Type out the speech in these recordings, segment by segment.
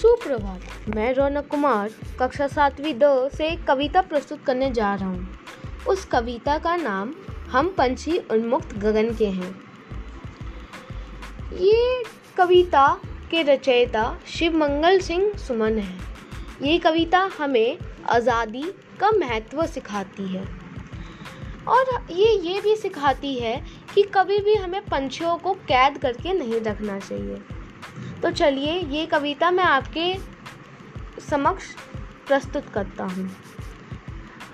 सुप्रभात। मैं रौनक कुमार, कक्षा सातवीं द से कविता प्रस्तुत करने जा रहा हूँ। उस कविता का नाम हम पंछी उन्मुक्त गगन के हैं। ये कविता के रचयिता शिव मंगल सिंह सुमन है। ये कविता हमें आज़ादी का महत्व सिखाती है। और ये ये भी सिखाती है कि कभी भी हमें पंछियों को कैद करके नहीं रखना चाहिए। तो चलिए, ये कविता मैं आपके समक्ष प्रस्तुत करता हूँ।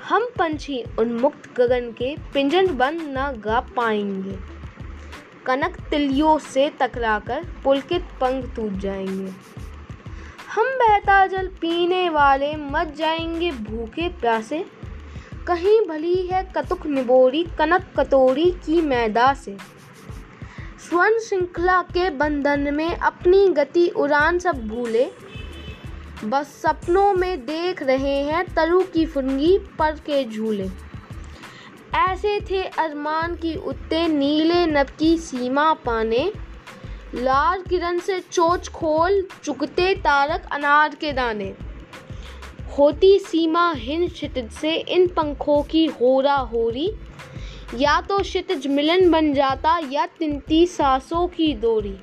हम पंछी उन्मुक्त गगन के पिंजर बंद न गा पाएँगे। कनक तिलियों से टकराकर पुलकित पंख टूट जाएँगे। हम बहता जल पीने वाले मत जाएँगे भूखे प्यासे। कहीं भली है कतुक निबोरी, कनक कतोरी की मैदा से। स्वर्ण श्रृंखला के बंधन में अपनी गति उड़ान सब भूले। बस सपनों में देख रहे हैं तरु की फुनगी पर के झूले। ऐसे थे अरमान की उत्ते नीले नब की सीमा पाने। लाल किरण से चोच खोल चुकते तारक अनार के दाने। होती सीमा हिन क्षितिज से इन पंखों की होरा होरी। या तो क्षितिज मिलन बन जाता या तिनती सांसों की दोरी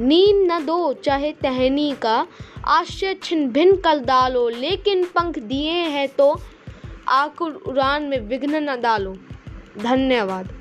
नींद न दो चाहे तहनी का, आश्चर्य छिन भिन्न कर डालो लेकिन पंख दिए हैं तो आकुर उड़ान में विघ्न न डालो। धन्यवाद।